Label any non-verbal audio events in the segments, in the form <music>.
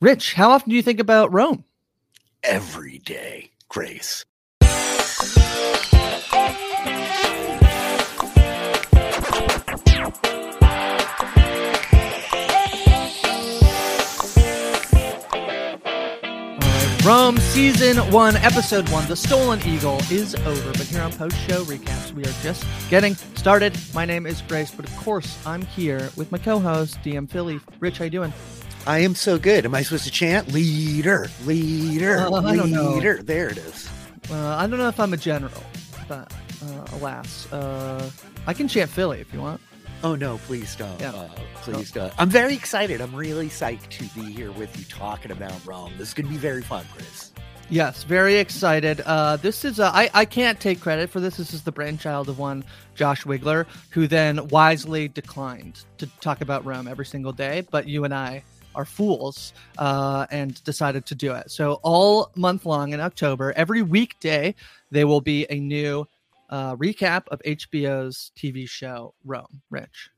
Rich, how often do you think about Rome? Every day, Grace. Rome season one, episode one, The Stolen Eagle is over. But here on post show recaps, we are just getting started. My name is Grace, but of course, I'm here with my co host, DM Filly. Rich, how you doing? I am so good. Am I supposed to chant Leeder, Leeder, Uh, I don't know. Leeder? There it is. Uh, I don't know if I'm a general, but uh, alas, uh, I can chant Filly if you want. Oh no, please don't. Yeah. Uh, please don't. I'm very excited. I'm really psyched to be here with you talking about Rome. This is going to be very fun, Chris. Yes, very excited. Uh, this is uh, I I can't take credit for this. This is the brainchild of one Josh Wigler, who then wisely declined to talk about Rome every single day. But you and I are fools uh, and decided to do it. So all month long in October, every weekday, there will be a new uh, recap of HBO's TV show Rome. Rich.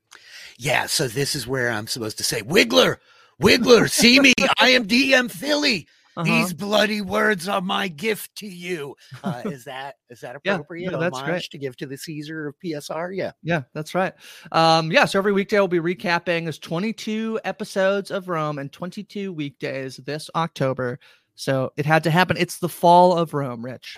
Yeah, so this is where I'm supposed to say, Wigler, Wigler, see me. <laughs> I am DM Filly. Uh-huh. These bloody words are my gift to you. Uh, <laughs> is that is that Yeah, appropriate? no, that's Homage great. to give to the Caesar of PSR. Yeah. Yeah, that's right. Um, yeah, so every weekday we'll be recapping. There's 22 episodes of Rome and 22 weekdays this October. So it had to happen. It's the fall of Rome, Rich.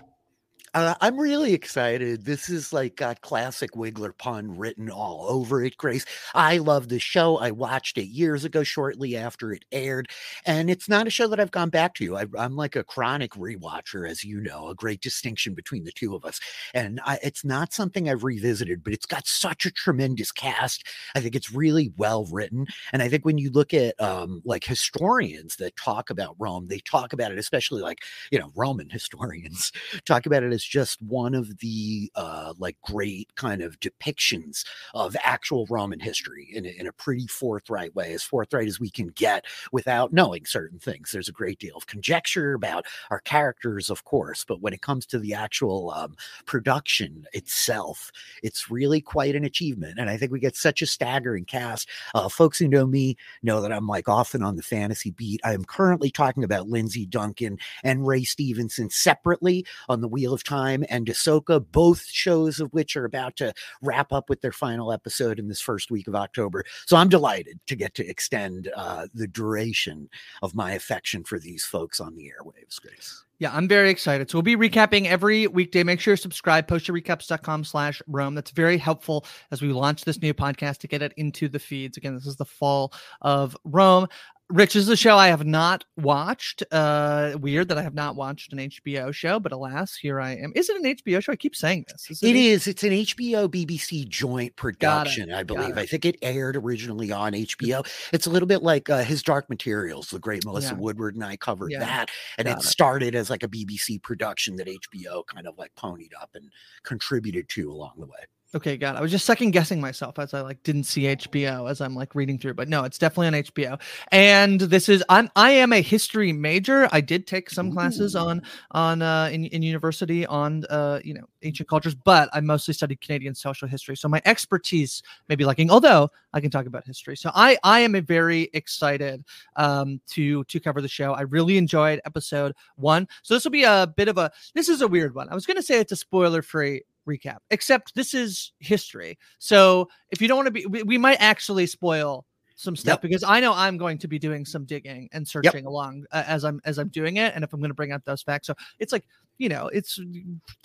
Uh, I'm really excited. This is like got classic Wigler pun written all over it, Grace. I love the show. I watched it years ago, shortly after it aired, and it's not a show that I've gone back to. I, I'm like a chronic rewatcher, as you know, a great distinction between the two of us. And I, it's not something I've revisited, but it's got such a tremendous cast. I think it's really well written, and I think when you look at um, like historians that talk about Rome, they talk about it, especially like you know Roman <laughs> historians talk about it as just one of the uh, like great kind of depictions of actual Roman history in a, in a pretty forthright way, as forthright as we can get without knowing certain things. There's a great deal of conjecture about our characters, of course, but when it comes to the actual um, production itself, it's really quite an achievement. And I think we get such a staggering cast. Uh, folks who know me know that I'm like often on the fantasy beat. I am currently talking about Lindsay Duncan and Ray Stevenson separately on the Wheel of Time and Ahsoka, both shows of which are about to wrap up with their final episode in this first week of October. So I'm delighted to get to extend uh, the duration of my affection for these folks on the airwaves, Grace. Yeah, I'm very excited. So we'll be recapping every weekday. Make sure you subscribe, postshowrecaps.com slash Rome. That's very helpful as we launch this new podcast to get it into the feeds. Again, this is the fall of Rome. Rich this is a show I have not watched. Uh, weird that I have not watched an HBO show, but alas, here I am. Is it an HBO show? I keep saying this. Is It a- is. It's an HBO BBC joint production, I believe. I think it aired originally on HBO. It's a little bit like uh, His Dark Materials. The great Melissa Yeah. Woodward and I covered Yeah. that. And it it. started as like a BBC production that HBO kind of like ponied up and contributed to along the way. Okay, God. I was just second guessing myself as I like didn't see HBO as I'm like reading through, but no, it's definitely on HBO. And this is I'm I am a history major. I did take some classes on on uh in, in university on uh you know ancient cultures, but I mostly studied Canadian social history. So my expertise may be lacking, although I can talk about history. So I I am a very excited um to to cover the show. I really enjoyed episode one. So this will be a bit of a this is a weird one. I was gonna say it's a spoiler free recap, except this is history. So if you don't want to be, we, we might actually spoil some stuff Yep. because I know I'm going to be doing some digging and searching along uh, as I'm as I'm doing it, and if I'm going to bring up those facts, so it's like you know, it's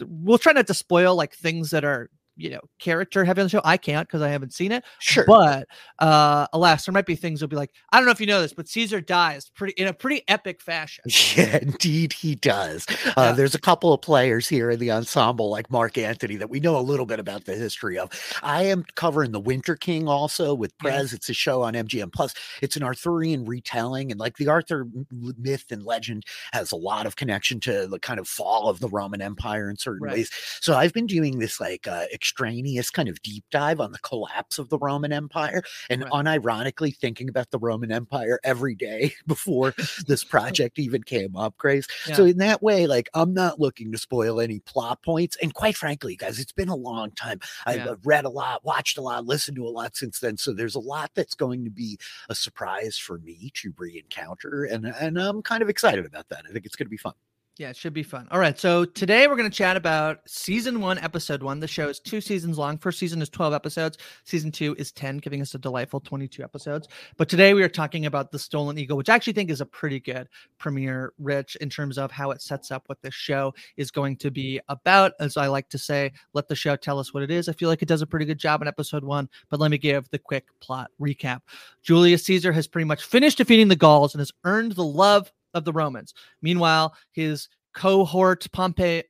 we'll try not to spoil like things that are you know character heavy on the show. I can't because I haven't seen it. Sure. But uh alas, there might be things that'll be like, I don't know if you know this, but Caesar dies pretty in a pretty epic fashion. <laughs> Yeah, indeed he does. Uh, Yeah. There's a couple of players here in the ensemble, like Mark Antony, that we know a little bit about the history of. I am covering The Winter King also with Yeah. Prez. It's a show on MGM Plus. It's an Arthurian retelling, and like the Arthur myth and legend has a lot of connection to the kind of fall of the Roman Empire in certain Right. ways. So I've been doing this like uh, extraneous kind of deep dive on the collapse of the Roman Empire, and Right. unironically thinking about the Roman Empire every day <laughs> before this <laughs> project even came up, Grace. So in that way, like I'm not looking to spoil any plot points. And quite frankly, guys, it's been a long time. I've Yeah. uh, read a lot, watched a lot, listened to a lot since then. So there's a lot that's going to be a surprise for me to re-encounter, and and I'm kind of excited about that. I think it's going to be fun. Yeah, it should be fun. All right. So today we're going to chat about season one, episode one. The show is two seasons long. First season is 12 episodes. Season two is 10, giving us a delightful 22 episodes. But today we are talking about The Stolen Eagle, which I actually think is a pretty good premiere, Rich, in terms of how it sets up what this show is going to be about. As I like to say, let the show tell us what it is. I feel like it does a pretty good job in episode one, but let me give the quick plot recap. Julius Caesar has pretty much finished defeating the Gauls and has earned the love of the Romans. Meanwhile, his cohort Pompey,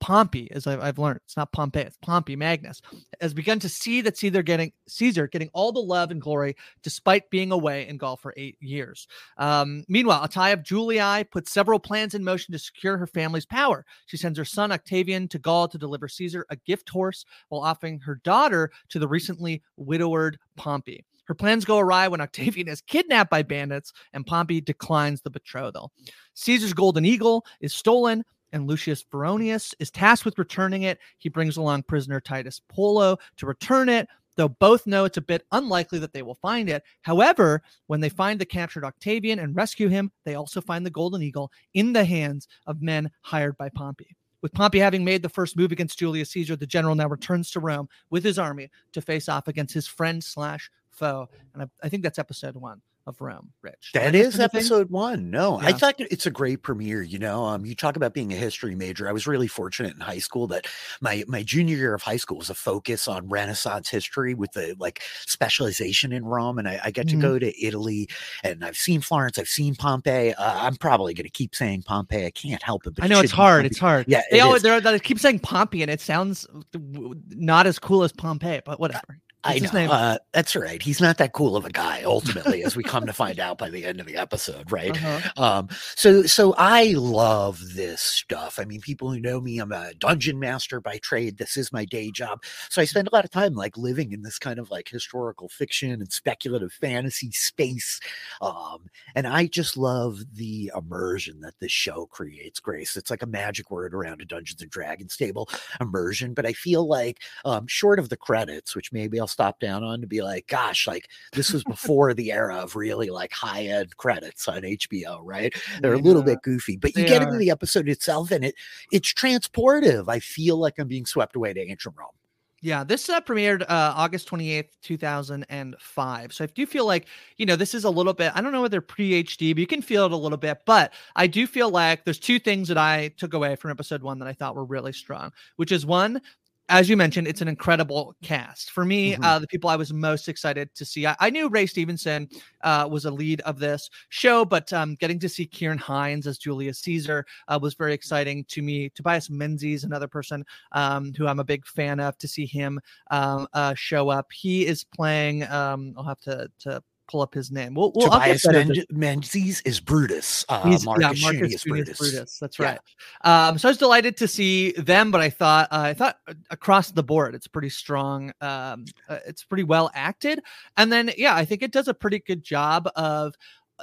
Pompey, as I've, I've learned, it's not Pompey, it's Pompey Magnus, has begun to see that Caesar getting Caesar getting all the love and glory despite being away in Gaul for eight years. Um, meanwhile, Atia of Julii puts several plans in motion to secure her family's power. She sends her son Octavian to Gaul to deliver Caesar a gift horse while offering her daughter to the recently widowed Pompey. Her plans go awry when Octavian <laughs> is kidnapped by bandits and Pompey declines the betrothal. Caesar's golden eagle is stolen, and Lucius Vorenus is tasked with returning it. He brings along prisoner Titus Pullo to return it, though both know it's a bit unlikely that they will find it. However, when they find the captured Octavian and rescue him, they also find the golden eagle in the hands of men hired by Pompey. With Pompey having made the first move against Julius Caesar, the general now returns to Rome with his army to face off against his friend slash foe. And I, I think that's episode one of Rome, Rich. That miss episode one. No, I thought it's a great premiere. You know, um, you talk about being a history major. I was really fortunate in high school that my my junior year of high school was a focus on Renaissance history with the like specialization in Rome, and I, I get to Mhm. go to Italy, and I've seen Florence, I've seen Pompeii. Uh, I'm probably going to keep saying Pompeii. I can't help it. But I it know it's hard. Pompeii. It's hard. Yeah, they it always is. they're, they keep saying Pompey, and it sounds not as cool as Pompeii, but whatever. I know. Uh, that's right. He's not that cool of a guy, ultimately, as we come to find out by the end of the episode, right? Uh-huh. Um, so so I love this stuff. I mean, people who know me, I'm a dungeon master by trade. This is my day job. So I spend a lot of time like living in this kind of like historical fiction and speculative fantasy space. Um, and I just love the immersion that this show creates, Grace. It's like a magic word around a Dungeons and Dragons table, immersion. But I feel like um, short of the credits, which maybe I'll stop down on to be like, gosh, like this was before the era of really like high end credits on HBO, right? <laughs> They're a little bit goofy, but you They get into the episode itself and it it's transportive. I feel like I'm being swept away to ancient Rome. Yeah, this uh, premiered uh, August 28th, 2005. So I do feel like, you know, this is a little bit, I don't know whether pre HD, but you can feel it a little bit. But I do feel like there's two things that I took away from episode one that I thought were really strong, which is one, as you mentioned, it's an incredible cast. For me, Mhm. uh, the people I was most excited to see, I, I knew Ray Stevenson uh, was a lead of this show, but um, getting to see Ciarán Hinds as Julius Caesar uh, was very exciting to me. Tobias Menzies, another person um, who I'm a big fan of, to see him um, uh, show up. He is playing. Um, I'll have to to pull up his name. We'll, we'll Tobias that as a- Men- Menzies is Brutus. Uh, Marcus, yeah, Marcus Junius Junius Brutus. That's Yeah. right. Um, so I was delighted to see them, but I thought uh, I thought uh, across the board it's pretty strong. Um, uh, it's pretty well acted, and then yeah, I think it does a pretty good job of.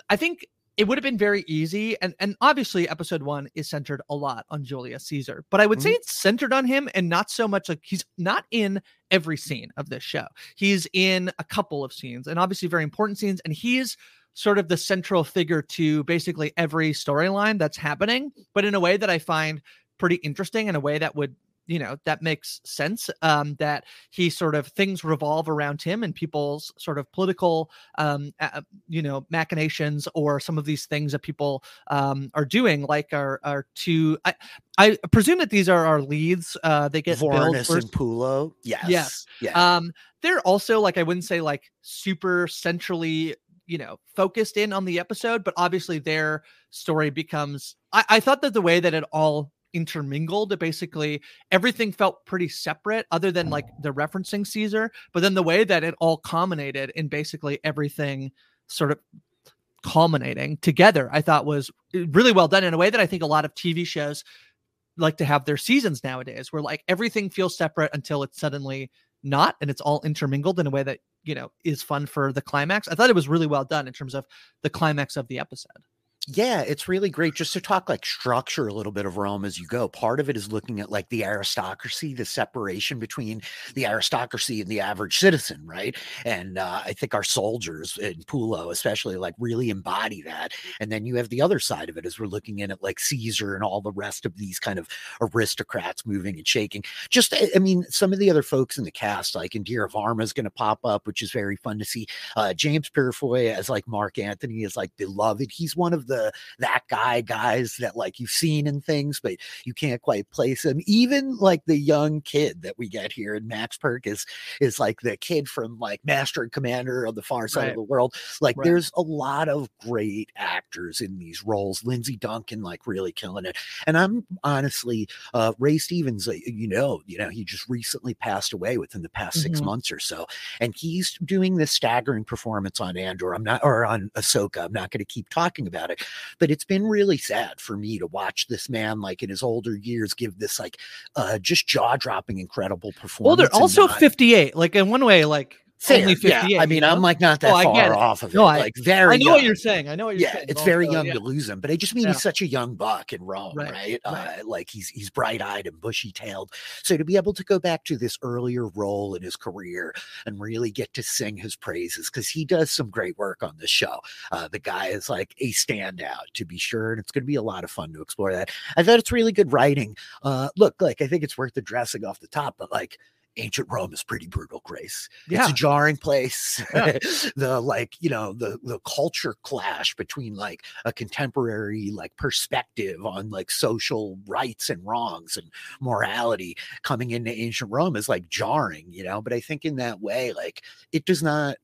I think it would have been very easy, and and obviously episode one is centered a lot on Julius Caesar, but I would say mm-hmm. it's centered on him and not so much like he's not in every scene of this show. He's in a couple of scenes, and obviously very important scenes, and he's sort of the central figure to basically every storyline that's happening, but in a way that I find pretty interesting in a way that would you know that makes sense um that he sort of things revolve around him and people's sort of political um uh, you know machinations or some of these things that people um are doing like are are to i i presume that these are our leads uh they get Vorenus and Pullo. Yes. Yes. Yeah. um they're also like i wouldn't say like super centrally you know focused in on the episode but obviously their story becomes i, I thought that the way that it all intermingled basically everything felt pretty separate other than like the referencing caesar but then the way that it all culminated in basically everything sort of culminating together i thought was uh, really well done in a way that i think a lot of tv shows like to have their seasons nowadays where like everything feels separate until it's suddenly not and it's all intermingled in a way that you know is fun for the climax. I thought it was really well done in terms of the climax of the episode Yeah, it's really great just to talk like structure a little bit of Rome as you go. Part of it is looking at like the aristocracy, the separation between the aristocracy and the average citizen, right? And uh, I think our soldiers in Pullo, especially, like really embody that. And then you have the other side of it as we're looking in at like Caesar and all the rest of these kind of aristocrats moving and shaking. Just, I mean, some of the other folks in the cast, like Indira Varma is going to pop up, which is very fun to see. Uh, James Purefoy as like Mark Antony is like beloved. He's one of the that guy guys that like you've seen in things, but you can't quite place him. Even like the young kid that we get here in Max Pirkis is like the kid from like Master and Commander on the far side Right. of the world. Like Right. there's a lot of great actors in these roles. Lindsay Duncan like really killing it. And I'm honestly uh Ray Stevens, uh, you know, you know, he just recently passed away within the past six Mhm. months or so. And he's doing this staggering performance on Andor. I'm not or on Ahsoka. I'm not going to keep talking about it but it's been really sad for me to watch this man like in his older years give this like uh just jaw-dropping incredible performance well they're also not- 58 like in one way like Fair, only yeah. I mean, you I'm know? like not that Oh, I get far off of No, it. I- like very i know what you're saying i know what you're Yeah, saying it's very young yeah. to lose him, but I just mean Yeah. he's such a young buck in Rome, Right, right? right. Uh, like he's he's bright eyed and bushy tailed. So to be able to go back to this earlier role in his career and really get to sing his praises because he does some great work on this show. Uh, the guy is like a standout to be sure, and it's going to be a lot of fun to explore that. I thought it's really good writing. Uh, look, like I think it's worth addressing off the top, but like. Ancient Rome is pretty brutal, Grace. yeah It's a jarring place. Yeah. <laughs> the like, you know, the the culture clash between like a contemporary like perspective on like social rights and wrongs and morality coming into ancient Rome is like jarring, you know. But I think in that way, like it does not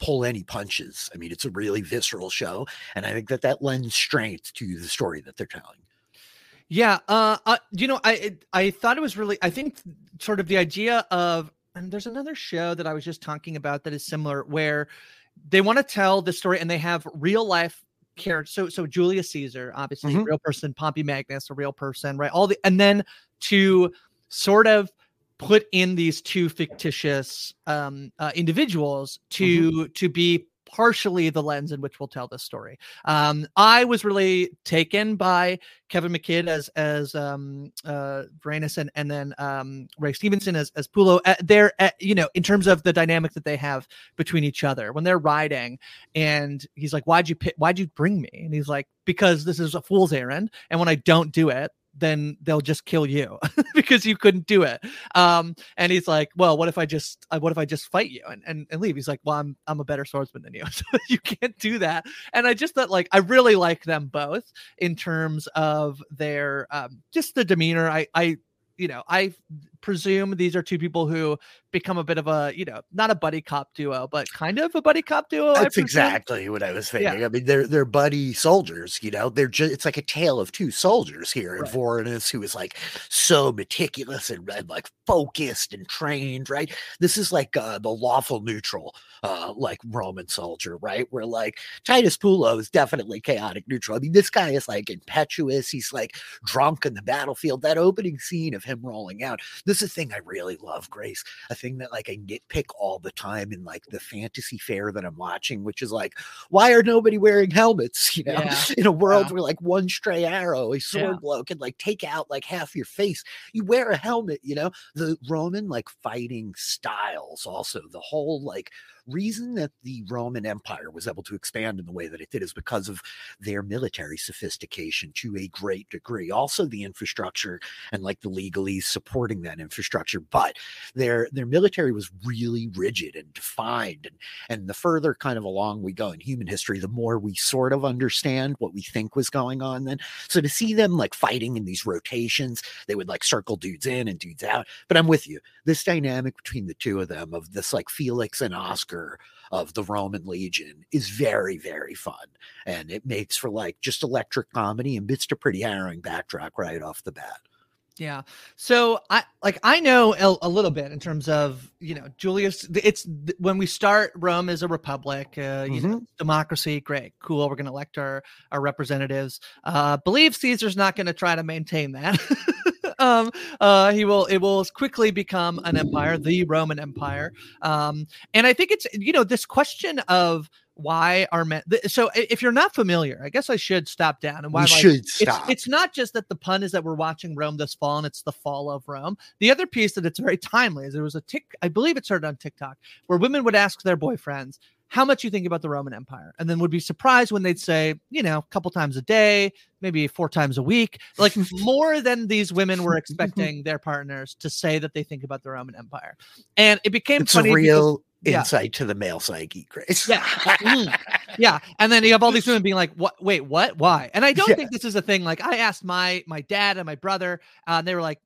pull any punches. I mean, it's a really visceral show, and I think that that lends strength to the story that they're telling. Yeah, uh, uh you know, I I thought it was really. I think sort of the idea of, and there's another show that I was just talking about that is similar, where they want to tell the story and they have real life characters. So so Julius Caesar, obviously a Mhm. real person, Pompey Magnus, a real person, right? All the and then to sort of put in these two fictitious um uh, individuals to to be partially the lens in which we'll tell this story. Um, I was really taken by Kevin McKidd as as um uh Vorenus and and then um Ray Stevenson as as Pullo. Uh, they're uh, you know in terms of the dynamic that they have between each other when they're riding, and he's like, "Why'd you pick? Why'd you bring me?" And he's like, "Because this is a fool's errand, and when I don't do it." Then they'll just kill you <laughs> because you couldn't do it. Um and he's like well what if i just uh, what if i just fight you and, and and leave? He's like well i'm i'm a better swordsman than you <laughs> so you can't do that. And i just thought like i really like them both in terms of their um just the demeanor. I i you know i presume these are two people who become a bit of a you know not a buddy cop duo but kind of a buddy cop duo That's exactly what I was Yeah. thinking. I mean, they're they're buddy soldiers, you know. They're just it's like a tale of two soldiers here. And Right. Vorenus, who is like so meticulous and, and like focused and trained, right? This is like uh, the lawful neutral, uh, like Roman soldier, right? Where like Titus Pullo is definitely chaotic neutral. I mean, this guy is like impetuous. He's like drunk in the battlefield. That opening scene of him rolling out. This is a thing I really love, Grace a thing that like I nitpick all the time in like the fantasy fair that I'm watching, which is like, why are nobody wearing helmets? <laughs> You know, Yeah. in a world Yeah. where like one stray arrow, a sword Yeah. blow can like take out like half your face. You wear a helmet, you know, the Roman like fighting styles, also the whole like reason that the Roman Empire was able to expand in the way that it did is because of their military sophistication to a great degree. Also, the infrastructure and like the legalese supporting that infrastructure, but their their military was really rigid and defined. And and the further kind of along we go in human history, the more we sort of understand what we think was going on then. So to see them like fighting in these rotations, they would like circle dudes in and dudes out. But I'm with you. This dynamic between the two of them, of this like Felix and Oscar of the Roman Legion, is very, very fun. And it makes for like just electric comedy and bits to pretty harrowing backdrop right off the bat. Yeah. So I like I know a, a, little bit in terms of you know Julius. It's when we start Rome as a republic, uh, you mm-hmm. know, democracy. Great, cool. We're going to elect our our representatives. Uh, believe Caesar's not going to try to maintain that. <laughs> um, uh, he will. It will quickly become an empire, the Roman Empire. Um, and I think it's you know this question of why are men so if you're not familiar i guess i should stop down and why like, should stop. It's, it's not just that the pun is that we're watching rome this fall and it's the fall of rome the other piece that it's very timely is there was a tick i believe it started on tiktok where women would ask their boyfriends how much you think about the Roman Empire, and then would be surprised when they'd say, you know, a couple times a day, maybe four times a week, like <laughs> more than these women were <laughs> expecting their partners to say that they think about the Roman Empire. And it became it's funny. real insight yeah. to the male psyche, Grace. Yeah. Mm. yeah. And then you have all these women being like, what, wait, what, why? And I don't yeah. think this is a thing. Like I asked my, my dad and my brother, uh, and they were like,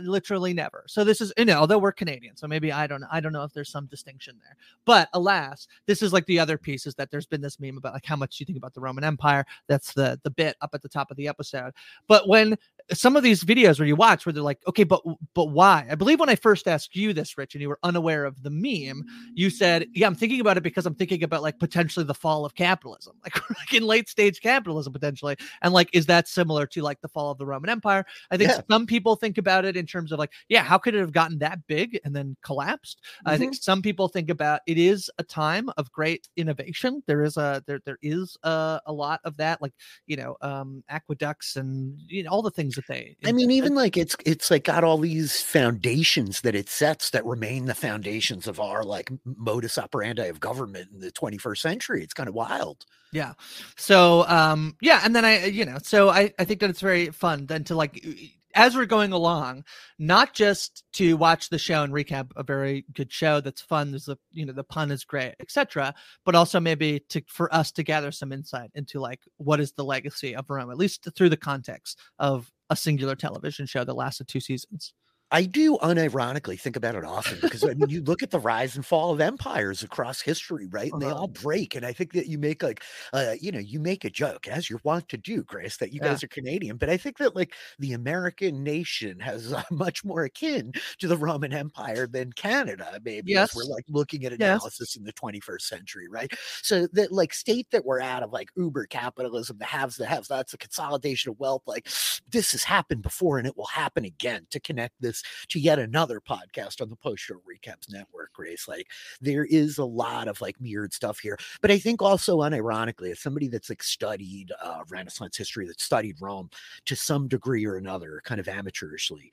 literally never. So this is, you know, although we're Canadian, so maybe I don't, I don't know if there's some distinction there, but alas, this is like the other piece is that there's been this meme about like how much you think about the Roman Empire. That's the, the bit up at the top of the episode. But when some of these videos where you watch where they're like, okay, but but why? I believe when I first asked you this, Rich, and you were unaware of the meme, you said, "Yeah, I'm thinking about it because I'm thinking about like potentially the fall of capitalism, <laughs> like, like in late stage capitalism potentially, and like is that similar to like the fall of the Roman Empire? I think yeah. some people think about it in terms of like, yeah, how could it have gotten that big and then collapsed? Mm-hmm. I think mm-hmm. some people think about it is a time of great innovation. There is a there there is a, a lot of that, like you know, um, aqueducts and you know all the things that they. I mean, even like it's it's like got all these foundations that it sets that remain the foundations of our like modus operandi of government in the 21st century. It's kind of wild. Yeah. So um yeah, and then I you know, so I I think that it's very fun then to like as we're going along, not just to watch the show and recap a very good show that's fun, there's a you know the pun is great, etc., but also maybe to for us to gather some insight into like what is the legacy of Rome, at least through the context of a singular television show that lasted two seasons. I do unironically think about it often because I mean, you look at the rise and fall of empires across history, right? And they all uh-huh. break. And I think that you make like, uh, you know, you make a joke as you're wont to do, Grace, that you yeah. guys are Canadian. But I think that like the American nation has uh, <laughs> much more akin to the Roman Empire than Canada, maybe. Yes. we're like looking at analysis yes. in the 21st century, right? So that like state that we're out of like uber capitalism, the haves, the haves, that's a consolidation of wealth. Like this has happened before and it will happen again to connect this to yet another podcast on the Post Show Recaps Network, Grace. Like there is a lot of like mirrored stuff here. But I think also unironically, as somebody that's like studied uh, Renaissance history, that studied Rome to some degree or another, kind of amateurishly,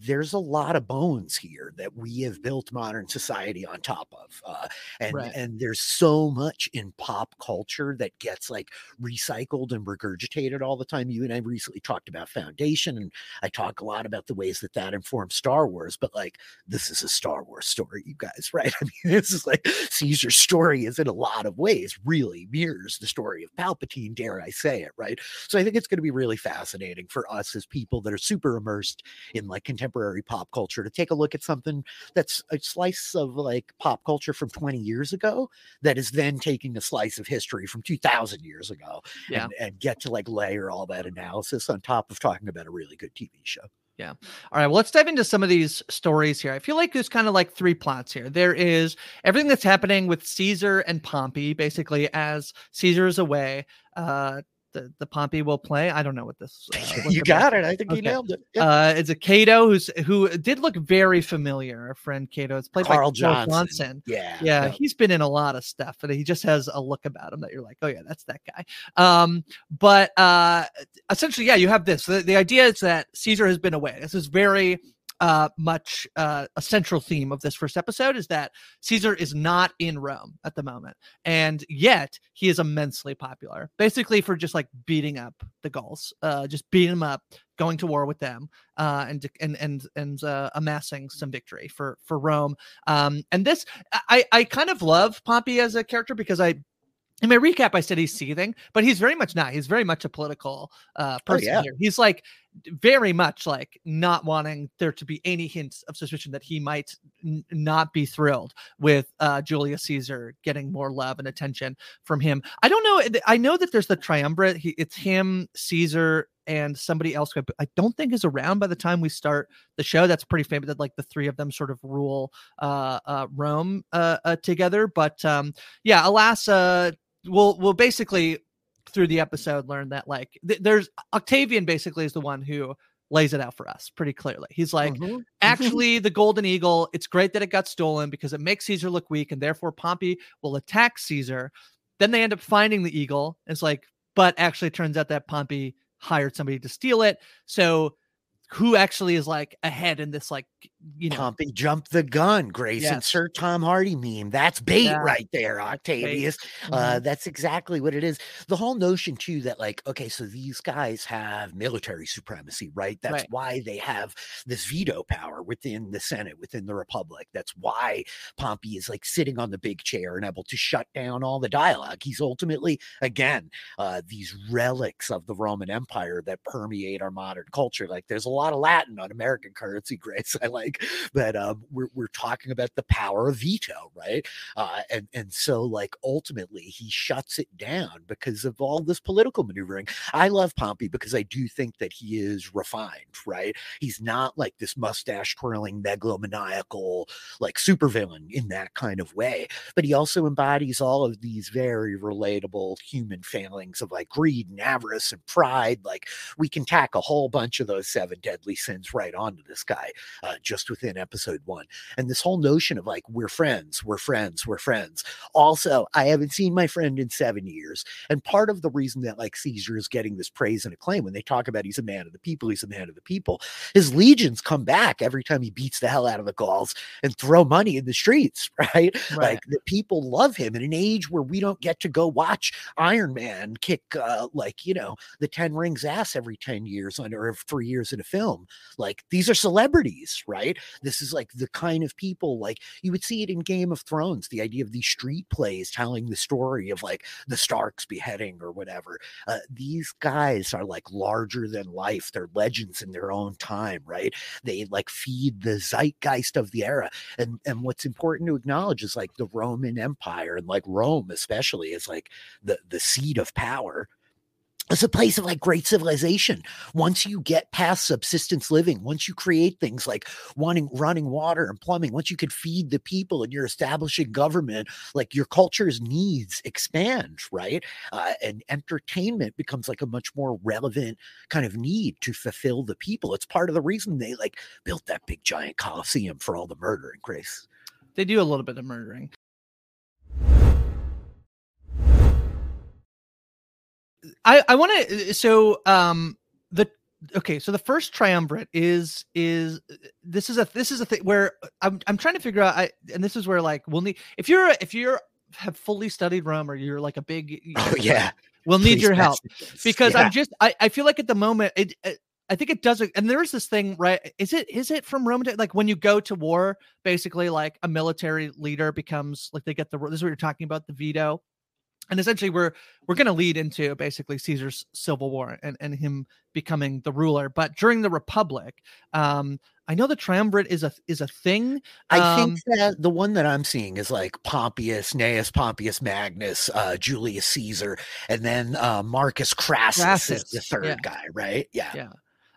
there's a lot of bones here that we have built modern society on top of uh, and right. and there's so much in pop culture that gets like recycled and regurgitated all the time. You and i recently talked about foundation and i talk a lot about the ways that that informs star wars but like this is a star wars story you guys <laughs> right? I mean this is like caesar's story is in a lot of ways really mirrors the story of palpatine dare i say it right? So i think it's going to be really fascinating for us as people that are super immersed in like contemporary pop culture to take a look at something that's a slice of like pop culture from 20 years ago that is then taking a slice of history from 2000 years ago yeah. and, and get to like layer all that analysis on top of talking about a really good TV show. Yeah. All right. Well, let's dive into some of these stories here. I feel like there's kind of like three plots here. There is everything that's happening with Caesar and Pompey, basically, as Caesar is away. Uh, the, the Pompey will play. I don't know what this. Uh, <laughs> you got it. I think okay. you nailed it. Yeah. Uh, it's a Cato who's who did look very familiar. Our friend Cato. It's played Karl by Johnson. Johnson. Yeah, yeah, yeah, He's been in a lot of stuff, and he just has a look about him that you're like, oh yeah, that's that guy. Um, but uh, essentially, yeah, you have this. The, the idea is that Caesar has been away. This is very uh, much uh, a central theme of this first episode is that Caesar is not in Rome at the moment, and yet he is immensely popular. Basically, for just like beating up the Gauls, uh, just beating them up, going to war with them, uh, and and and and uh, amassing some victory for for Rome. Um, and this, I I kind of love Pompey as a character because I in my recap, I said he's seething, but he's very much not. He's very much a political uh, oh, person oh, yeah. here. He's like very much like not wanting there to be any hints of suspicion that he might n- not be thrilled with uh, Julius Caesar getting more love and attention from him. I don't know. I know that there's the triumvirate. He, it's him, Caesar, and somebody else. Who I don't think is around by the time we start the show. That's pretty famous. That like the three of them sort of rule uh, uh, Rome uh, uh, together. But um, yeah, alas, uh, we'll we'll basically through the episode learn that like th- there's Octavian basically is the one who lays it out for us pretty clearly. He's like, mm-hmm. <laughs> actually, the golden eagle, it's great that it got stolen because it makes Caesar look weak, and therefore Pompey will attack Caesar. Then they end up finding the eagle. It's like, but actually, turns out that Pompey hired somebody to steal it. So who actually is like ahead in this like you know Pompey jumped the gun, Grace yes. and Sir Tom Hardy meme. That's bait yeah. right there, Octavius. Uh, mm-hmm. Uh, that's exactly what it is. The whole notion too that like, okay, so these guys have military supremacy, right? That's right. why they have this veto power within the Senate, within the Republic. That's why Pompey is like sitting on the big chair and able to shut down all the dialogue. He's ultimately, again, uh, these relics of the Roman Empire that permeate our modern culture. Like there's a lot of Latin on American currency, <laughs> Grace. I like that um, we're, we're talking about the power of veto, right? Uh, and, and so, like, ultimately, he shuts it down because of all this political maneuvering. I love Pompey because I do think that he is refined, right? He's not like this mustache twirling, megalomaniacal, like supervillain in that kind of way, but he also embodies all of these very relatable human failings of like greed and avarice and pride. Like, we can tack a whole bunch of those seven deadly sins right onto this guy uh, just within episode one. And this whole notion of like, we're friends, we're friends, we're friends. Also, I haven't seen my friend in seven years. And part of the reason that like Caesar is getting this praise and acclaim when they talk about he's a man of the people, he's a man of the people, his legions come back every time he beats the hell out of the Gauls and throw money in the streets, <laughs> right? right. Like the people love him in an age where we don't get to go watch Iron Man kick uh, like, you know, the 10 rings ass every 10 years on, or three years in a film. Like these are celebrities, right? This is like the kind of people like you would see it in Game of Thrones, the idea of these street plays telling the story of like the Starks beheading or whatever. Uh, these guys are like larger than life. They're legends in their own time, right? They like feed the zeitgeist of the era. And and what's important to acknowledge is like the Roman Empire and like Rome especially is like the the seat of power it's a place of like great civilization. Once you get past subsistence living, once you create things like wanting running water and plumbing, once you can feed the people and you're establishing government, like your culture's needs expand, right? Uh, and entertainment becomes like a much more relevant kind of need to fulfill the people. It's part of the reason they like built that big giant coliseum for all the murdering, Grace. They do a little bit of murdering. I I want to uh, so um the okay so the first triumvirate is is uh, this is a this is a thing where uh, I'm I'm trying to figure out I and this is where like we'll need if you're if you're have fully studied Rome or you're like a big oh yeah. we'll need Please your help. because yeah. I'm just I I feel like at the moment it, it I think it does and there's this thing right is it is it from Rome to, like when you go to war basically like a military leader becomes like they get the this is what you're talking about the veto and essentially we're we're going to lead into basically caesar's civil war and, and him becoming the ruler but during the republic um i know the triumvirate is a is a thing i um, think that the one that i'm seeing is like pompeius gnaeus pompeius magnus uh julius caesar and then uh marcus crassus, crassus is the third yeah. guy right yeah yeah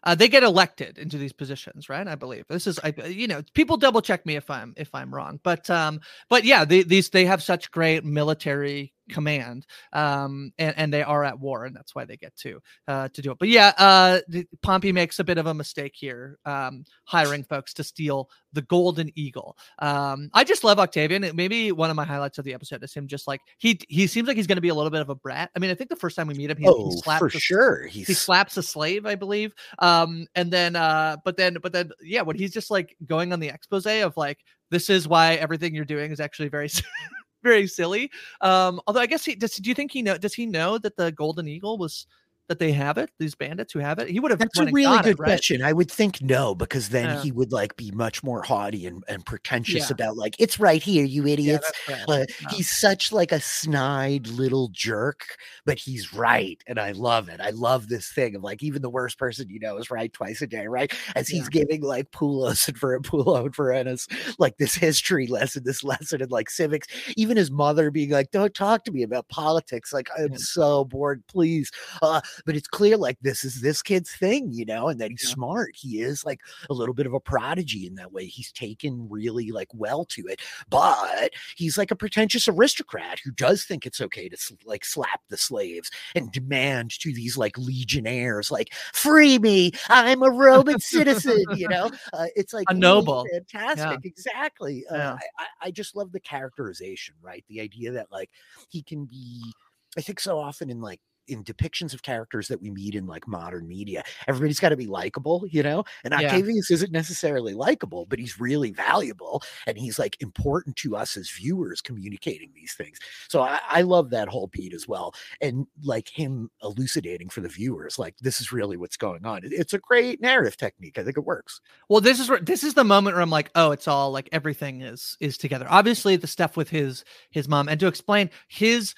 uh, they get elected into these positions, right? I believe this is, I, you know, people double check me if I'm if I'm wrong, but um, but yeah, they, these they have such great military command um and, and they are at war and that's why they get to uh to do it. But yeah uh pompey makes a bit of a mistake here um hiring folks to steal the golden eagle. Um i just love octavian. Maybe one of my highlights of the episode is him just like he he seems like he's going to be a little bit of a brat. I mean i think the first time we meet him he, oh, he slaps for a, sure. he slaps a slave i believe. Um and then uh but then but then yeah when he's just like going on the expose of like this is why everything you're doing is actually very <laughs> very silly. Um, although I guess he does. Do you think he know? Does he know that the golden eagle was that they have it? These bandits who have it? He would have. That's a really good it, right? question. I would think no, because then yeah. he would like be much more haughty and, and pretentious yeah. about like it's right here, you idiots. Yeah, uh, He's such like a snide little jerk, but he's right, and I love it. I love this thing of like even the worst person you know is right twice a day, right? As he's giving like Poulos and for Pullo and Vorenus like this history lesson, this lesson in like civics. Even his mother being like, "Don't talk to me about politics." Like I'm so bored. Please. Uh, but it's clear like this is this kid's thing, you know, and that he's yeah. smart. He is like a little bit of a prodigy in that way. He's taken really like well to it, but he's like a pretentious aristocrat who does think it's okay to like slap the slaves and demand to these like legionnaires, like, free me, I'm a Roman citizen, you <laughs> know, uh, it's like a noble, fantastic, yeah. exactly. Uh, yeah. I, I just love the characterization, right? The idea that like he can be. I think so often in like in depictions of characters that we meet in like modern media. Everybody's got to be likable, you know? And yeah. Octavius isn't necessarily likable, but he's really valuable and he's like important to us as viewers communicating these things. So I, I love that whole beat as well. And like him elucidating for the viewers, like this is really what's going on. It's a great narrative technique. I think it works. Well, this is where this is the moment where I'm like, oh, it's all like everything is is together. Obviously, the stuff with his his mom, and to explain his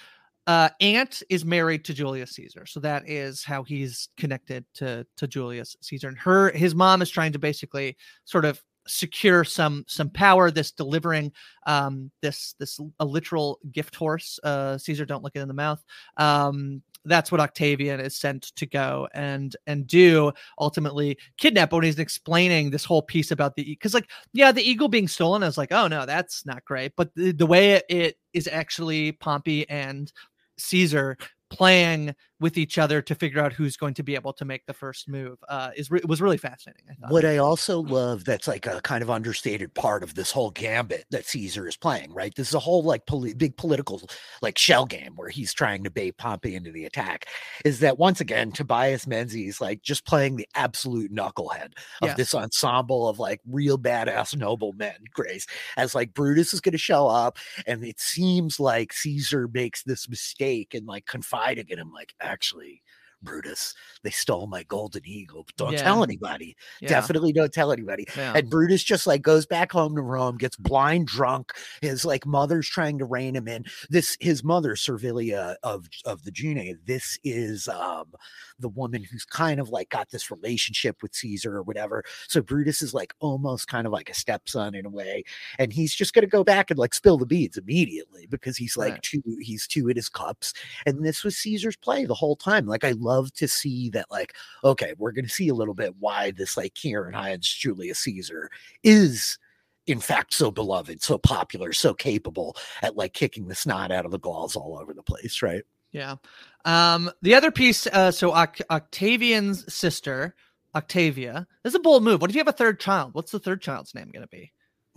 uh, aunt is married to Julius Caesar, so that is how he's connected to to Julius Caesar. And her his mom is trying to basically sort of secure some some power. This delivering um, this this a literal gift horse. Uh, Caesar, don't look it in the mouth. Um, that's what Octavian is sent to go and and do ultimately kidnap when he's explaining this whole piece about the because like yeah the eagle being stolen I was like oh no that's not great but the, the way it, it is actually Pompey and Caesar playing with each other to figure out who's going to be able to make the first move uh, is re- was really fascinating. I what I also love that's like a kind of understated part of this whole gambit that Caesar is playing, right? This is a whole like poli- big political like shell game where he's trying to bait Pompey into the attack. Is that once again Tobias Menzies like just playing the absolute knucklehead of yeah. this ensemble of like real badass noble men, Grace, as like Brutus is going to show up, and it seems like Caesar makes this mistake and like confiding in him, like actually Brutus, they stole my golden eagle. But don't yeah. tell anybody. Yeah. Definitely don't tell anybody. Yeah. And Brutus just like goes back home to Rome, gets blind drunk. His like mother's trying to rein him in. This his mother, Servilia of of the Junii. This is um the woman who's kind of like got this relationship with Caesar or whatever. So Brutus is like almost kind of like a stepson in a way. And he's just gonna go back and like spill the beads immediately because he's like right. two, he's two in his cups. And this was Caesar's play the whole time. Like I love to see that, like, okay, we're gonna see a little bit why this like Ciarán Hinds Julius Caesar is in fact so beloved, so popular, so capable at like kicking the snot out of the Gauls all over the place, right? Yeah. Um, the other piece, uh, so Oct- Octavian's sister, Octavia, this is a bold move. What if you have a third child? What's the third child's name going to be?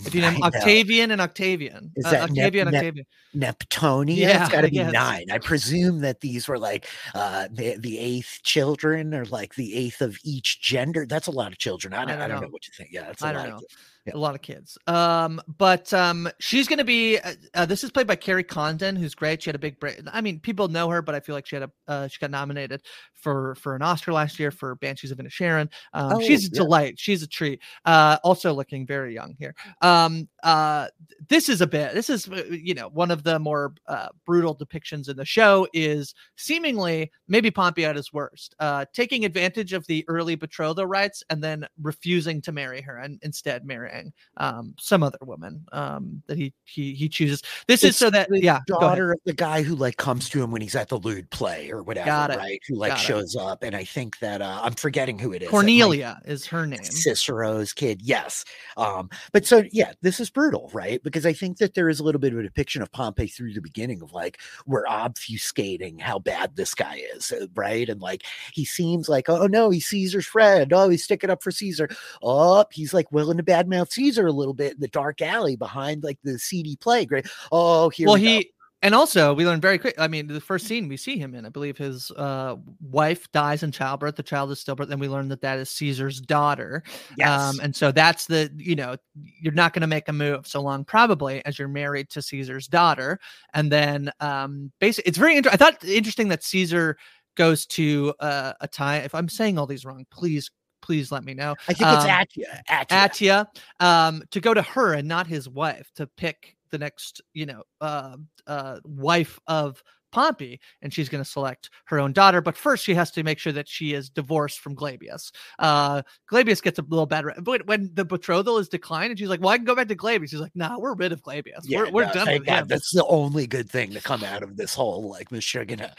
If you name Octavian and Octavian, is uh, that Octavian Nep- Octavian? Neptonia. Yeah, it's got to be nine. I presume that these were like uh, the the eighth children, or like the eighth of each gender. That's a lot of children. I don't, I don't, I don't know. know. what you think. Yeah, that's a I lot. Of kids yeah. a lot of kids. Um, but um, she's going to be. Uh, uh, this is played by Kerry Condon, who's great. She had a big break. I mean, people know her, but I feel like she had a. Uh, she got nominated for for an Oscar last year for Banshees of Inisherin. Um, oh, she's a yeah. delight. She's a treat. Uh, also looking very young here. Um, uh, this is a bit. This is uh, you know one of the more uh, brutal depictions in the show. Is seemingly maybe Pompey at his worst, uh, taking advantage of the early betrothal rights and then refusing to marry her and instead marrying um, some other woman um, that he he he chooses. This it's is so that yeah, daughter of the guy who like comes to him when he's at the lewd play or whatever, right? Who like Got shows it. up, and I think that uh, I'm forgetting who it is. Cornelia is her name. Cicero's kid, yes. Um, but so yeah, this is brutal, right? Because I think that there is a little bit of a depiction of Pompey through the beginning of like we're obfuscating how bad this guy is, uh, right? And like he seems like, oh no, he's Caesar's friend. Oh, he's sticking up for Caesar. Oh, he's like willing to badmouth Caesar a little bit in the dark alley behind like the seedy plague, right? Oh, here well, we he go. And also we learn very quick. I mean, the first scene we see him in, I believe his uh, wife dies in childbirth. The child is stillbirth, and we learn that that is Caesar's daughter. Yes. Um, and so that's the you know you're not going to make a move so long probably as you're married to Caesar's daughter, and then um, basically it's very interesting. I thought interesting that Caesar goes to uh, Atia. If I'm saying all these wrong, please please let me know. I think it's Um, Atia. Atia. Atia, um, to go to her and not his wife to pick the next, you know, uh, uh, wife of Pompey, and she's going to select her own daughter. But first, she has to make sure that she is divorced from Glabius. Uh, Glabius gets a little bad, re- but when the betrothal is declined, and she's like, "Well, I can go back to Glabius." She's like, "Nah, we're rid of Glabius. we're we're no, done with God. him." That's the only good thing to come out of this whole like Meshuggah.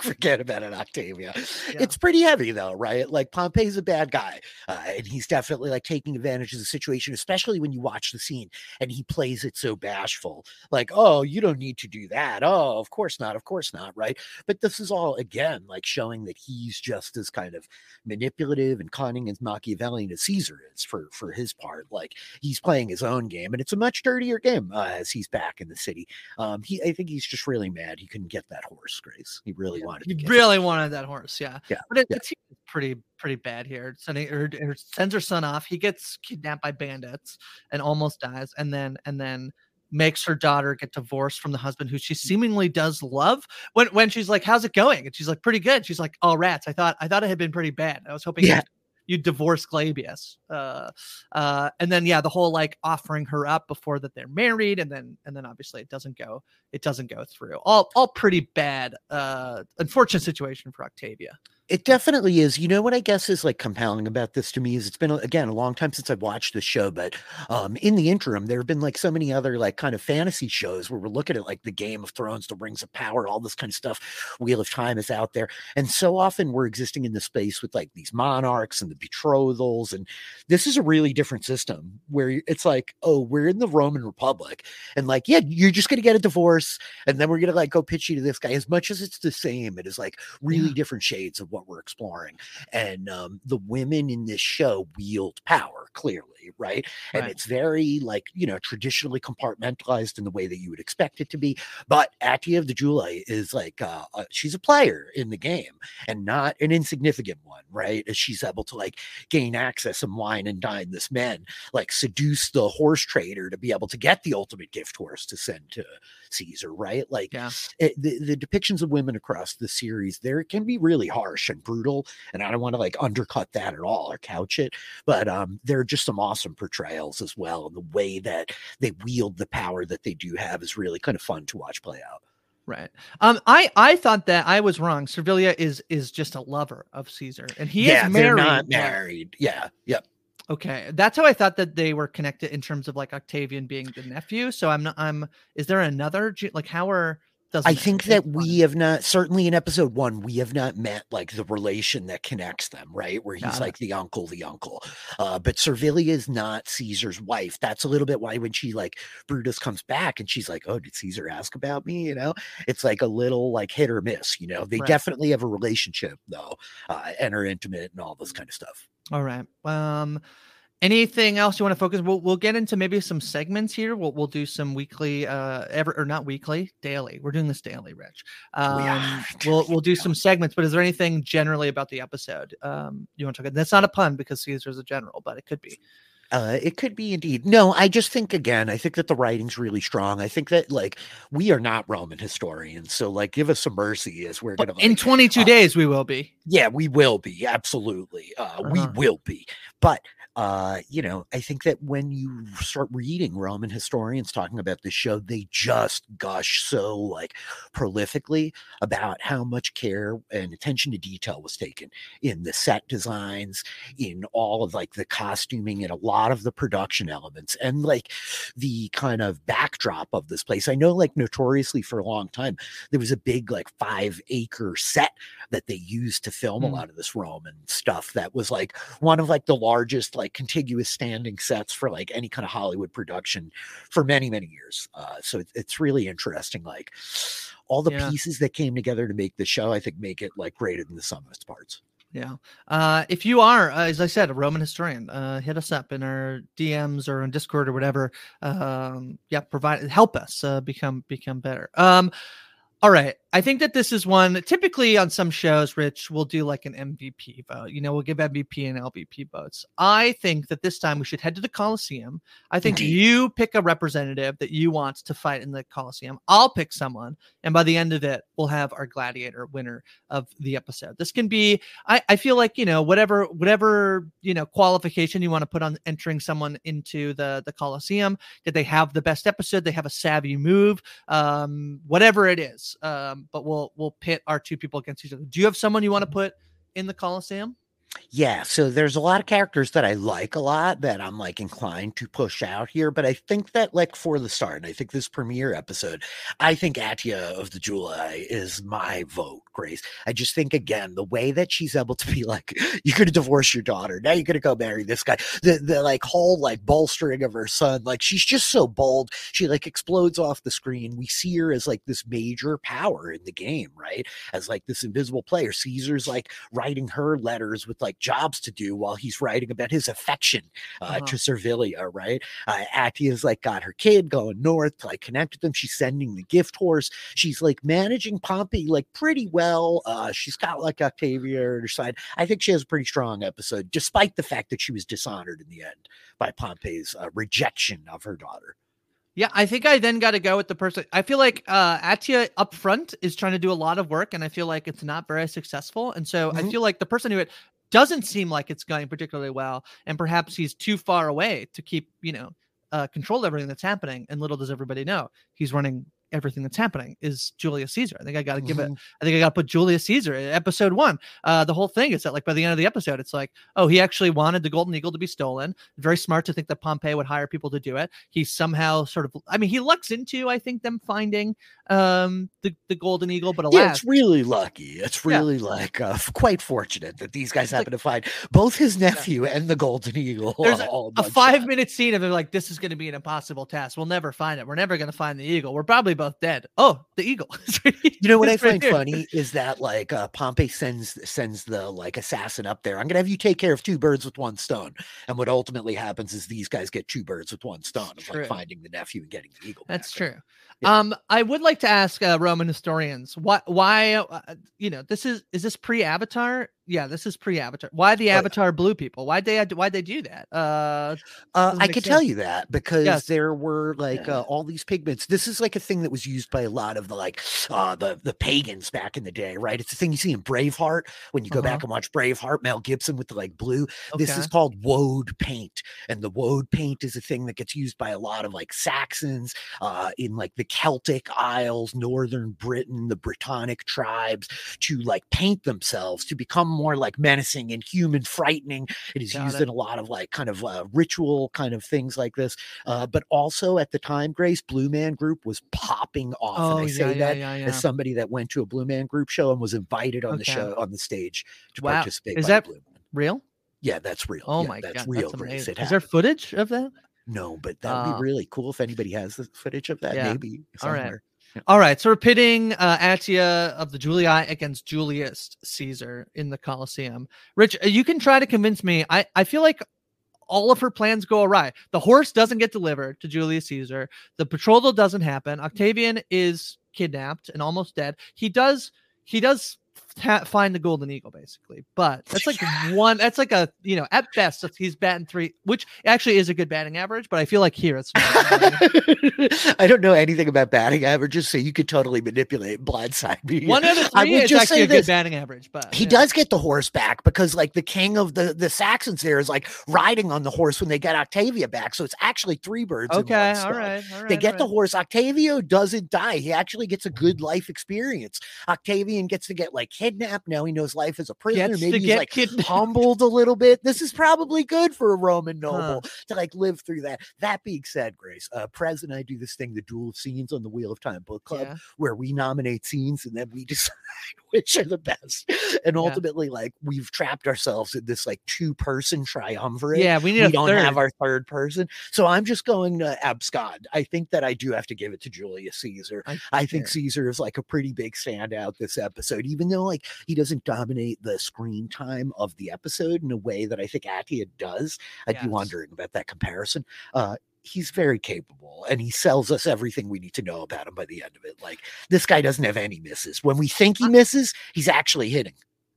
<laughs> Forget about it, Octavia. Yeah. It's pretty heavy though, right? Like Pompey's a bad guy, uh, and he's definitely like taking advantage of the situation, especially when you watch the scene and he plays it so bashful, like, "Oh, you don't need to do that. Oh, of course not. Of course not." Right? But this is all again like showing that he's just as kind of manipulative and cunning and Machiavellian as Caesar is for for his part. Like he's playing his own game, and it's a much dirtier game uh, as he's back in the city. Um, he, I think he's just really mad he couldn't get that horse, Grace. He really wanted He get it. really wanted that horse, yeah. Yeah, but it, yeah. it's pretty pretty bad here. Sending her sends her son off. He gets kidnapped by bandits and almost dies, and then and then makes her daughter get divorced from the husband who she seemingly does love. When when she's like, "How's it going?" and she's like, "Pretty good." She's like, "Oh rats! I thought I thought it had been pretty bad. I was hoping Yeah. you'd, you'd divorce Glabius." Uh, uh, and then yeah, the whole like offering her up before that they're married, and then and then obviously it doesn't go it doesn't go through. All all pretty bad, uh, unfortunate situation for Octavia. It definitely is. You know what I guess is like compelling about this to me is it's been again a long time since I've watched the show, but um in the interim there have been like so many other like kind of fantasy shows where we're looking at like the Game of Thrones, the Rings of Power, all this kind of stuff. Wheel of Time is out there, and so often we're existing in the space with like these monarchs and the betrothals, and this is a really different system where it's like, oh, we're in the Roman Republic, and like, yeah, you're just gonna get a divorce, and then we're gonna like go pitch you to this guy. As much as it's the same, it is like really Yeah. different shades of what we're exploring. And um, the women in this show wield power clearly, right? And Right. it's very like, you know, traditionally compartmentalized in the way that you would expect it to be. But Atia of the Julii is like, uh, uh, she's a player in the game and not an insignificant one, right? As she's able to like gain access and wine and dine this man, like seduce the horse trader to be able to get the ultimate gift horse to send to Caesar, right? Like, Yeah. it, the, the depictions of women across the series there can be really harsh and brutal and i don't want to like undercut that at all or couch it but um there are just some awesome portrayals as well and the way that they wield the power that they do have is really kind of fun to watch play out Right. Um. I I thought that I was wrong. Servilia is is just a lover of Caesar, and he yeah is they're married. not married yeah yep Okay, that's how I thought that they were connected in terms of like Octavian being the nephew. So I'm not. I'm. Is there another? Like how are? Doesn't I matter. think that we have not certainly in episode one we have not met like the relation that connects them right where he's like the uncle the uncle uh but Servilia is not Caesar's wife that's a little bit why when she like Brutus comes back and she's like oh did Caesar ask about me you know it's like a little like hit or miss you know they Right. definitely have a relationship though uh and are intimate and all this kind of stuff All right. Um. Anything else you want to focus? We'll we'll get into maybe some segments here. We'll we'll do some weekly, uh, ever or not weekly, daily. We're doing this daily, Rich. Um, we we'll we'll do <laughs> some segments. But is there anything generally about the episode um you want to talk about? That's not a pun because Caesar's a general, but it could be. Uh, it could be indeed. No, I just think again, I think that the writing's really strong. I think that like we are not Roman historians, so like give us some mercy as we're But gonna in like, 22 uh, days, we will be. yeah, we will be absolutely. Uh, we Uh-huh. will be, but uh, you know, I think that when you start reading Roman historians talking about this show, they just gush so like prolifically about how much care and attention to detail was taken in the set designs, in all of like the costuming, and a lot of the production elements and like the kind of backdrop of this place. I know, like, notoriously for a long time, there was a big, like, five acre set that they used to film mm. a lot of this Roman stuff that was like one of like the largest, like, contiguous standing sets for like any kind of Hollywood production for many, many years. Uh, so it, it's really interesting. Like, all the yeah. pieces that came together to make the show, I think, make it like greater than the sum of its parts. Yeah. Uh, if you are, uh, as I said, a Roman historian, uh, hit us up in our DMs or on Discord or whatever. Um, yeah, provide help us uh, become become better. Um, all right. I think that this is one typically on some shows, Rich, we'll do like an MVP vote. You know, we'll give MVP and LVP votes. I think that this time we should head to the Coliseum. I think Indeed. you pick a representative that you want to fight in the Coliseum. I'll pick someone. And by the end of it, we'll have our gladiator winner of the episode. This can be, I, I feel like, you know, whatever, whatever, you know, qualification you want to put on entering someone into the, the Coliseum. Did they have the best episode? They have a savvy move, um, whatever it is. Um, but we'll we'll pit our two people against each other. Do you have someone you want to mm-hmm. put in the Coliseum? Yeah, so there's a lot of characters that I like a lot that I'm like inclined to push out here, but I think that like for the start, and I think this premiere episode, I think Atia of the Julii is my vote, Grace. I just think again, the way that she's able to be like, <laughs> you're gonna divorce your daughter, now you're gonna go marry this guy. The the like whole like bolstering of her son, like she's just so bold. She like explodes off the screen. We see her as like this major power in the game, right? As like this invisible player. Caesar's like writing her letters with like jobs to do while he's writing about his affection uh, uh-huh. to Servilia, right? Uh, Atia's like got her kid going north to like connect with them. She's sending the gift horse. She's like managing Pompey like pretty well. Uh, she's got like Octavia on her side. I think she has a pretty strong episode, despite the fact that she was dishonored in the end by Pompey's uh, rejection of her daughter. Yeah, I think I then got to go with the person. I feel like uh, Atia up front is trying to do a lot of work, and I feel like it's not very successful. And so mm-hmm. I feel like the person who it doesn't seem like it's going particularly well, and perhaps he's too far away to keep, you know, uh, control everything that's happening. And little does everybody know he's running everything that's happening is Julius Caesar. I think I got to give mm-hmm. it. I think I got to put Julius Caesar in episode one. Uh, the whole thing is that like by the end of the episode, it's like, oh, he actually wanted the golden eagle to be stolen. Very smart to think that Pompey would hire people to do it. He somehow sort of, I mean, he lucks into I think them finding um the the golden eagle, but alas, yeah, it's really lucky. It's really yeah. like uh, quite fortunate that these guys happen like, to find both his nephew yeah. and the golden eagle. There's <laughs> a, a five minute scene of it like this is going to be an impossible task. We'll never find it. We're never going to find the eagle. We're probably both dead. Oh, the eagle. <laughs> you know what I find funny is that like uh, Pompey sends sends the like assassin up there. I'm gonna have you take care of two birds with one stone. And what ultimately happens is these guys get two birds with one stone of like finding the nephew and getting the eagle. That's true. Yeah. Um, I would like to ask uh, Roman historians why why uh, you know this is is this pre Avatar yeah, this is pre-Avatar. Why the Avatar oh, yeah. blue people? Why'd they why'd they do that? Uh, uh I could sense. tell you that because yes. there were like uh, all these pigments. This is like a thing that was used by a lot of the like uh the the pagans back in the day, right? It's a thing you see in Braveheart when you go uh-huh. back and watch Braveheart, Mel Gibson with the like blue. Okay. This is called woad paint, and the woad paint is a thing that gets used by a lot of like Saxons uh in like the Celtic Isles, northern Britain, the Brittonic tribes to like paint themselves to become more like menacing and human frightening. It is Got used it. in a lot of like kind of uh, ritual kind of things like this. Uh, but also at the time, Grace Blue Man Group was popping off. Oh, and I say yeah, that yeah, yeah, as somebody that went to a Blue Man Group show and was invited on okay. the show on the stage to wow. participate. Is that real? Yeah, that's real. Oh yeah, my that's god, real. that's amazing. Is there footage of that? No, but that would uh, be really cool if anybody has the footage of that. Maybe somewhere. All right. All right, so we're pitting uh, Atia of the Julii against Julius Caesar in the Colosseum. Rich, uh, you can try to convince me. I, I feel like all of her plans go awry. The horse doesn't get delivered to Julius Caesar. The betrothal doesn't happen. Octavian is kidnapped and almost dead. He does he does ta- find the golden eagle basically but that's like <laughs> one that's like a you know at best he's batting three which actually is a good batting average but i feel like here it's <laughs> i don't know anything about batting averages so you could totally manipulate blindside me one of the three is actually a this. good batting average but he yeah. does get the horse back because like the king of the the saxons there is like riding on the horse when they get octavia back so it's actually three birds okay all right, all right they get right. the horse octavio doesn't die he actually gets a good life experience octavian gets to get like kidnapped. Now he knows life as a prisoner. Gets Maybe he's get like kidnapped. humbled a little bit. This is probably good for a Roman Huh. noble to like live through that. That being said, Grace, uh, Prez and I do this thing, the duel of scenes on the Wheel of Time book club, Yeah. where we nominate scenes and then we <laughs> decide which are the best. And Yeah. ultimately, like we've trapped ourselves in this like two person triumvirate. Yeah, we need We don't third. have our third person. So I'm just going to abscond. I think that I do have to give it to Julius Caesar. I, I think Caesar is like a pretty big standout this episode, even though like he doesn't dominate the screen time of the episode in a way that I think Atia does. I'd be wondering about that comparison. Uh, he's very capable and he sells us everything we need to know about him by the end of it. Like this guy doesn't have any misses. When we think he misses, he's actually hitting.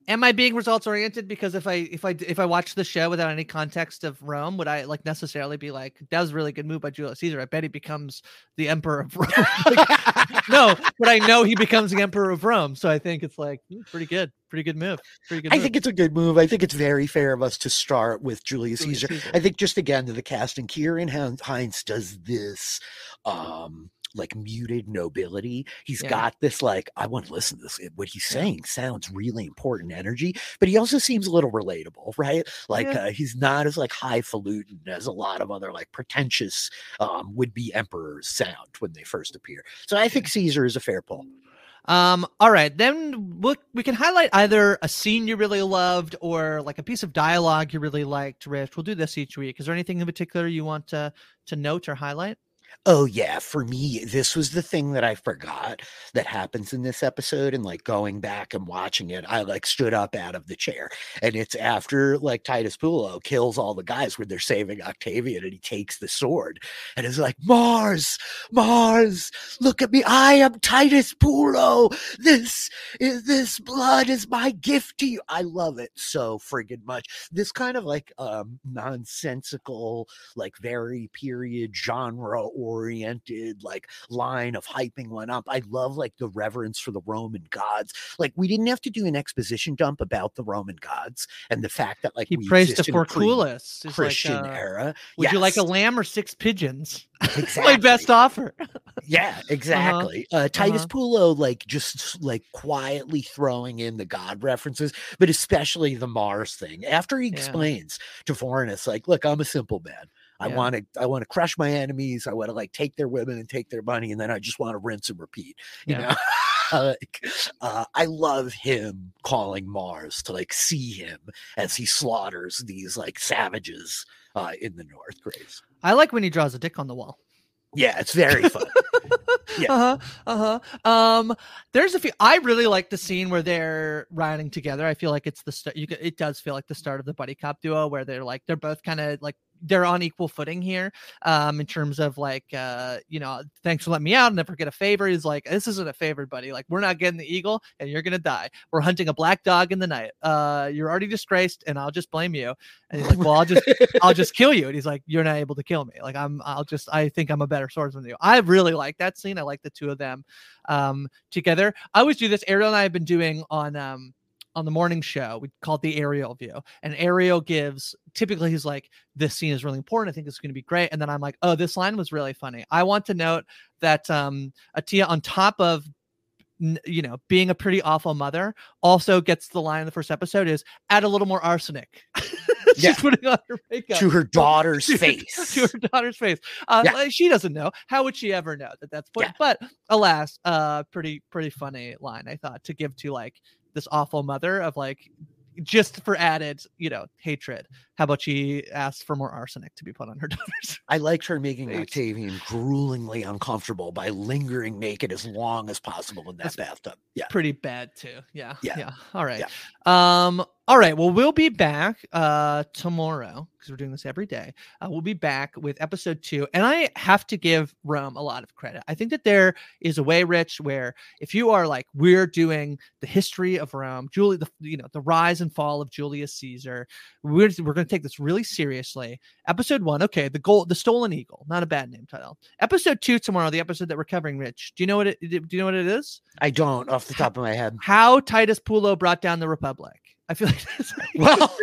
Am I being results oriented? Because if I if I if I watch the show without any context of Rome, would I like necessarily be like that was a really good move by Julius Caesar? I bet he becomes the emperor of <laughs> Rome. Like, no, but I know he becomes the emperor of Rome, so I think it's like hmm, pretty good, pretty good move, pretty good. I move. think it's a good move. I think it's very fair of us to start with Julius Julius Caesar. Caesar. I think just again to the casting, Ciarán Hin- Hinds does this um like muted nobility. He's Yeah. got this like I want to listen to this. What he's Yeah. saying sounds really important energy, but he also seems a little relatable, right? Like Yeah. uh, he's not as like highfalutin as a lot of other like pretentious um would be emperors sound when they first appear. So I think Caesar is a fair pull. Um, all right, then we we can highlight either a scene you really loved or like a piece of dialogue you really liked, Rich. We'll do this each week. Is there anything in particular you want to to note or highlight? Oh yeah, for me, this was the thing that I forgot that happens in this episode, and like going back and watching it, I like stood up out of the chair, and it's after like Titus Pullo kills all the guys when they're saving Octavian, and he takes the sword, and is like Mars, Mars, look at me, I am Titus Pullo. This is this blood is my gift to you. I love it so friggin' much. This kind of like um nonsensical like very period genre oriented like line of hyping one up. I love like the reverence for the Roman gods. Like we didn't have to do an exposition dump about the Roman gods and the fact that like He praised exist to in a Forculus. Christian like, uh, era. Would you like a lamb or six pigeons? exactly. <laughs> My best offer. Yeah, <laughs> exactly. uh Titus uh-huh. Pullo, like just like quietly throwing in the god references, but especially the Mars thing. After he Yeah. explains to Vorenus, like, look, I'm a simple man. I Yeah. want to, I want to crush my enemies. I want to like take their women and take their money, and then I just want to rinse and repeat. You Yeah. know. <laughs> like, uh, I love him calling Mars to like see him as he slaughters these like savages uh, in the North. Grace. I like when he draws a dick on the wall. Yeah, it's very fun. <laughs> Yeah. Uh huh. Uh huh. Um, there's a few. I really like the scene where they're riding together. I feel like it's the start. You. It does feel like the start of the buddy cop duo where they're like they're both kind of like they're on equal footing here. Um, in terms of like uh, you know, thanks for letting me out. I'll never get a favor. He's like, this isn't a favor, buddy. Like we're not getting the eagle, and you're gonna die. We're hunting a black dog in the night. Uh, you're already disgraced, and I'll just blame you. And he's like, well, I'll just I'll just <laughs> kill you. And he's like, You're not able to kill me. Like I'm I'll just I think I'm a better swordsman than you. I really like that scene. I like the two of them um together. I always do this. Ariel and I have been doing on um on the morning show. We call it the aerial view. And Ariel gives typically he's like, This scene is really important. I think it's gonna be great. And then I'm like, Oh, this line was really funny. I want to note that um Atia on top of you know, being a pretty awful mother, also gets the line in the first episode is add a little more arsenic. <laughs> She's Yeah. putting on her makeup to her <laughs> daughter's to face. to her daughter's face. Uh, Yeah. she doesn't know. How would she ever know that that's put? Yeah. But alas, uh, pretty pretty funny line I thought to give to like this awful mother of like just for added you know hatred. How about she asked for more arsenic to be put on her <laughs> daughter's? I liked her making. Octavian gruelingly uncomfortable by lingering naked as long as possible in that That's bathtub. Yeah. Pretty bad too. Yeah. Yeah. Yeah. All right. Um. All right. Well, we'll be back uh tomorrow because we're doing this every day. Uh, we'll be back with episode two, and I have to give Rome a lot of credit. I think that there is a way, Rich, where if you are like we're doing the history of Rome, Julie, the you know the rise and fall of Julius Caesar, we're we're going to take this really seriously. Episode one, okay, the goal, the stolen eagle, not a bad name title. Episode two tomorrow, the episode that we're covering, Rich. Do you know what it? Do you know what it is? I don't off the top of my head. How Titus Pullo brought down the Republic. I feel <laughs> like well,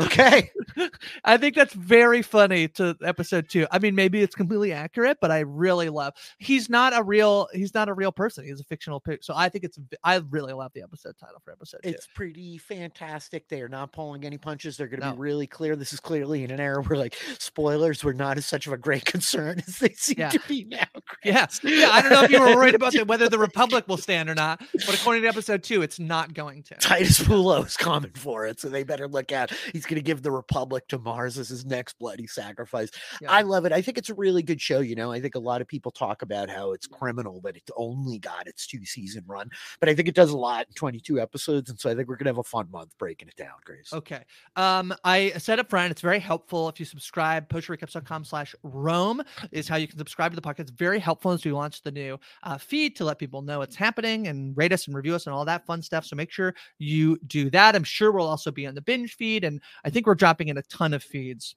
okay. <laughs> I think that's very funny to episode two. I mean, maybe it's completely accurate, but I really love. He's not a real. He's not a real person. He's a fictional pick. So I think it's. I really love the episode title for episode two. It's pretty fantastic. They are not pulling any punches. They're going to No. be really clear. This is clearly in an era where like spoilers were not as such of a great <laughs> concern as they seem Yeah. to be now. Yeah, Chris. yeah. I don't know if you were worried about the, whether the Republic will stand or not, but according to episode two, it's not going to. Titus Pullo is coming <laughs> for it, so they better look out. He's going to give the Republic to Mars as his next bloody sacrifice. Yeah. I love it. I think it's a really good show. You know, I think a lot of people talk about how it's criminal that it's only got its two season run, but I think it does a lot in 22 episodes, and so I think we're going to have a fun month breaking it down, Grace. Okay. Um, I said up front, it's very helpful if you subscribe. Postrecaps.com slash Rome is how you can subscribe to the podcast. It's very helpful as we launch the new uh, feed to let people know it's happening and rate us and review us and all that fun stuff. So make sure you do that. I'm sure we'll also be on the binge feed. And I think we're dropping in a ton of feeds.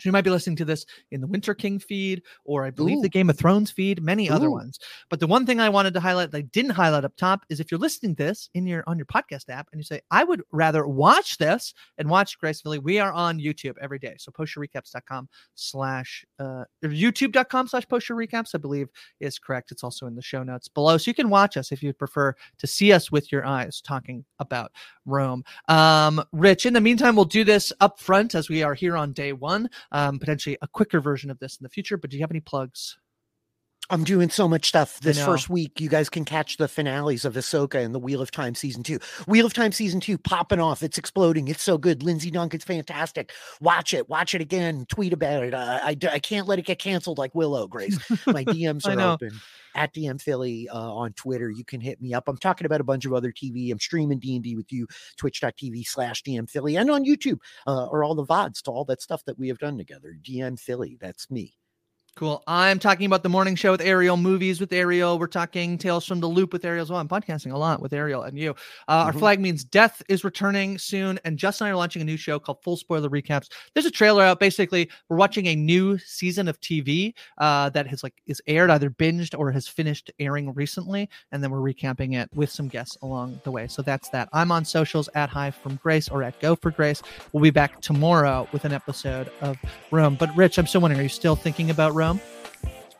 So you might be listening to this in the Winter King feed, or I believe Ooh. the Game of Thrones feed, many other ones. But the one thing I wanted to highlight that I didn't highlight up top is if you're listening to this in your on your podcast app and you say, I would rather watch this and watch Grace Filly, we are on YouTube every day. So postyourrecaps.com slash uh youtube.com slash post your recaps, I believe is correct. It's also in the show notes below. So you can watch us if you'd prefer to see us with your eyes talking about Rome. Um, Rich, in the meantime, we'll do this up front as we are here on day one. Um, potentially a quicker version of this in the future. But do you have any plugs? I'm doing so much stuff this first week. You guys can catch the finales of Ahsoka and the Wheel of Time season two. Wheel of Time season two popping off. It's exploding. It's so good. Lindsay Duncan's fantastic. Watch it. Watch it again. Tweet about it. Uh, I, I can't let it get canceled like Willow, Grace. My <laughs> DMs are know. open at DM Filly uh, on Twitter. You can hit me up. I'm talking about a bunch of other TV. I'm streaming D&D with you, twitch.tv slash DM Filly, and on YouTube uh, or all the VODs to all that stuff that we have done together. DM Filly. That's me. Cool. I'm talking about the morning show with Ariel, movies with Ariel. We're talking Tales from the Loop with Ariel as well. I'm podcasting a lot with Ariel and you. Uh, Our Mhm. flag means death is returning soon, and Justin and I are launching a new show called Full Spoiler Recaps. There's a trailer out. Basically, we're watching a new season of TV uh, that has like is aired, either binged or has finished airing recently, and then we're recapping it with some guests along the way. So that's that. I'm on socials at Hi from Grace or at Go for Grace. We'll be back tomorrow with an episode of Rome. But Rich, I'm still wondering, are you still thinking about Rome?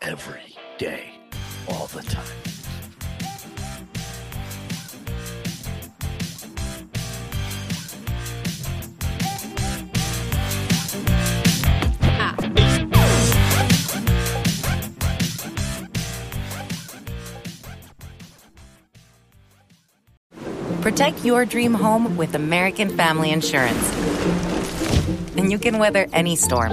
Every day, all the time. Protect your dream home with American Family Insurance. And you can weather any storm.